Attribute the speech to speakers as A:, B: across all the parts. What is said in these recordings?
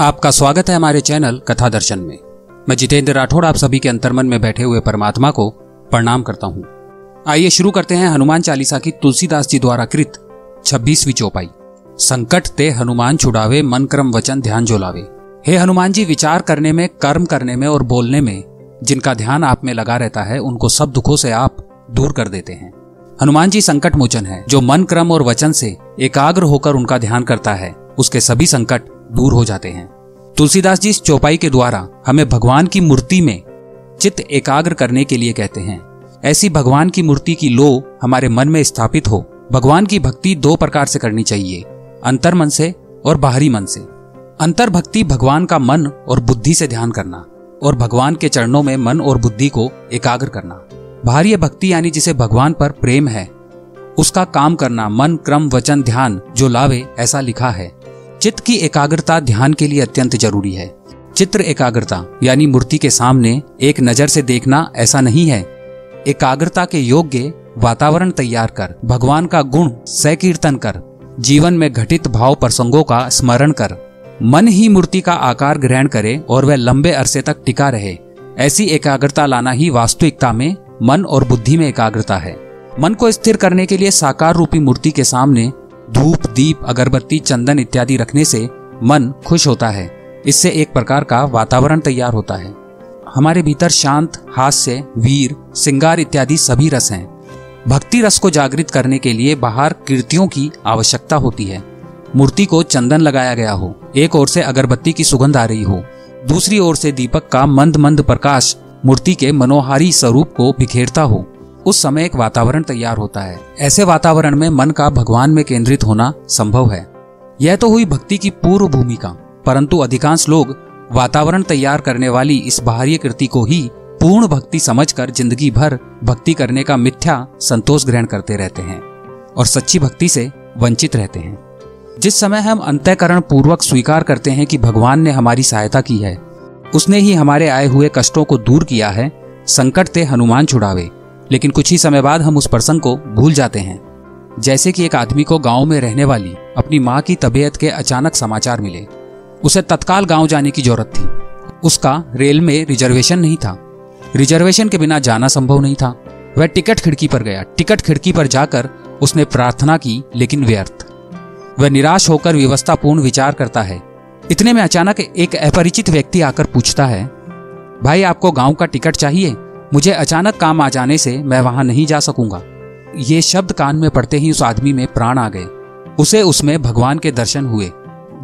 A: आपका स्वागत है हमारे चैनल कथा दर्शन में। मैं जितेंद्र राठौड़ आप सभी के अंतर्मन में बैठे हुए परमात्मा को प्रणाम करता हूँ। आइए शुरू करते हैं हनुमान चालीसा की तुलसीदास जी द्वारा कृत छब्बीसवीं चौपाई। संकट ते हनुमान छुड़ावे, मन क्रम वचन ध्यान जो लावे हे हनुमान जी, विचार करने में, कर्म करने में और बोलने में, जिनका ध्यान आप में लगा रहता है, उनको सब दुखों से आप दूर कर देते हैं। हनुमान जी संकट मोचन है। जो मन क्रम और वचन से एकाग्र होकर उनका ध्यान करता है, उसके सभी संकट दूर हो जाते हैं। तुलसीदास जी इस चौपाई के द्वारा हमें भगवान की मूर्ति में चित्त एकाग्र करने के लिए कहते हैं। ऐसी भगवान की मूर्ति की लो हमारे मन में स्थापित हो। भगवान की भक्ति दो प्रकार से करनी चाहिए, अंतर मन से और बाहरी मन से। अंतर भक्ति भगवान का मन और बुद्धि से ध्यान करना और भगवान के चरणों में मन और बुद्धि को एकाग्र करना। बाहरी भक्ति यानी जिसे भगवान पर प्रेम है, उसका काम करना मन, क्रम, वचन, ध्यान जो लावे ऐसा लिखा है। चित्त की एकाग्रता ध्यान के लिए अत्यंत ज़रूरी है। चित्र एकाग्रता, यानी मूर्ति के सामने एक नज़र से देखना ऐसा नहीं है। एकाग्रता के योग्य वातावरण तैयार कर, भगवान का गुण सकीर्तन कर, जीवन में घटित भाव प्रसंगों का स्मरण कर। मन ही मूर्ति का आकार ग्रहण करे और वह लंबे अरसे तक टिका रहे। ऐसी एकाग्रता लाना ही वास्तविकता में मन और बुद्धि में एकाग्रता है। मन को स्थिर करने के लिए साकार रूपी मूर्ति के सामने धूप, दीप, अगरबत्ती, चंदन इत्यादि रखने से मन खुश होता है। इससे एक प्रकार का वातावरण तैयार होता है। हमारे भीतर शांत, हास्य, वीर, सिंगार इत्यादि सभी रस हैं। भक्ति रस को जागृत करने के लिए बाहर कीर्तियों की आवश्यकता होती है। मूर्ति को चंदन लगाया गया हो, एक ओर से अगरबत्ती की सुगंध आ रही हो, दूसरी ओर से दीपक का मंद मंद प्रकाश मूर्ति के मनोहारी स्वरूप को बिखेरता हो। उस समय एक वातावरण तैयार होता है। ऐसे वातावरण में मन का भगवान में केंद्रित होना संभव है। यह तो हुई भक्ति की पूर्व भूमिका परंतु अधिकांश लोग वातावरण तैयार करने वाली इस बाहरी कृति को ही पूर्ण भक्ति समझकर ज़िंदगी भर भक्ति करने का मिथ्या संतोष ग्रहण करते रहते हैं और सच्ची भक्ति से वंचित रहते हैं। जिस समय हम अंतःकरण पूर्वक स्वीकार करते हैं कि भगवान ने हमारी सहायता की है, उसने ही हमारे आए हुए कष्टों को दूर किया है, संकट से हनुमान छुड़ावे। लेकिन कुछ ही समय बाद हम उस प्रसंग को भूल जाते हैं। जैसे कि एक आदमी को गाँव में रहने वाली अपनी माँ की तबीयत के अचानक समाचार मिले। उसे तत्काल गाँव जाने की ज़रूरत थी। उसका रेल में रिजर्वेशन नहीं था। रिजर्वेशन के बिना जाना संभव नहीं था। वह टिकट खिड़की पर गया। टिकट खिड़की पर जाकर उसने प्रार्थना की, लेकिन व्यर्थ। वह निराश होकर व्यवस्थापूर्ण विचार करता है। इतने में अचानक एक अपरिचित व्यक्ति आकर पूछता है, भाई, आपको गाँव का टिकट चाहिए? मुझे अचानक काम आ जाने से मैं वहाँ नहीं जा सकूँगा। ये शब्द कान में पड़ते ही उस आदमी में प्राण आ गए। उसे उसमें भगवान के दर्शन हुए।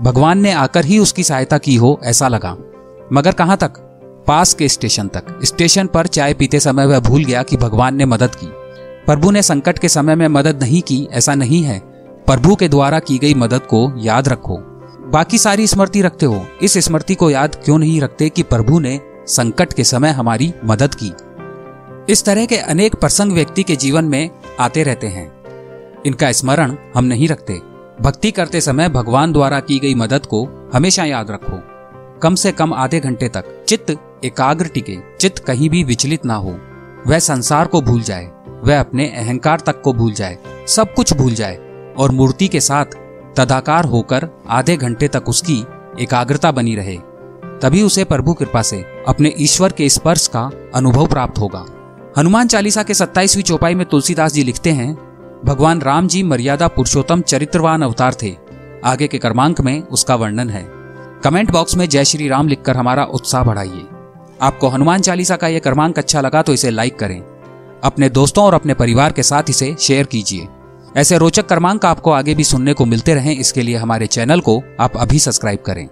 A: भगवान ने आकर ही उसकी सहायता की हो, ऐसा लगा। मगर कहाँ तक? पास के स्टेशन तक। स्टेशन पर चाय पीते समय वह भूल गया कि भगवान ने मदद की। प्रभु ने संकट के समय में मदद नहीं की, ऐसा नहीं है। प्रभु के द्वारा की गई मदद को याद रखो। बाकी सारी स्मृति रखते हो। इस स्मृति को याद क्यों नहीं रखते कि प्रभु ने संकट के समय हमारी मदद की? इस तरह के अनेक प्रसंग व्यक्ति के जीवन में आते रहते हैं। इनका स्मरण हम नहीं रखते। भक्ति करते समय भगवान द्वारा की गई मदद को हमेशा याद रखो। कम से कम आधे घंटे तक चित्त एकाग्र टिके, चित्त कहीं भी विचलित ना हो। वह संसार को भूल जाए, वह अपने अहंकार तक को भूल जाए, सब कुछ भूल जाए और मूर्ति के साथ तदाकार होकर आधे घंटे तक उसकी एकाग्रता बनी रहे, तभी उसे प्रभु कृपा से अपने ईश्वर के स्पर्श का अनुभव प्राप्त होगा। हनुमान चालीसा के सत्ताईसवीं चौपाई में तुलसीदास जी लिखते हैं, भगवान राम जी मर्यादा पुरुषोत्तम चरित्रवान अवतार थे। आगे के क्रमांक में उसका वर्णन है। कमेंट बॉक्स में जय श्री राम लिखकर हमारा उत्साह बढ़ाइए। आपको हनुमान चालीसा का यह क्रमांक अच्छा लगा तो इसे लाइक करें। अपने दोस्तों और अपने परिवार के साथ इसे शेयर कीजिए। ऐसे रोचक क्रमांक आपको आगे भी सुनने को मिलते रहें, इसके लिए हमारे चैनल को आप अभी सब्सक्राइब करें।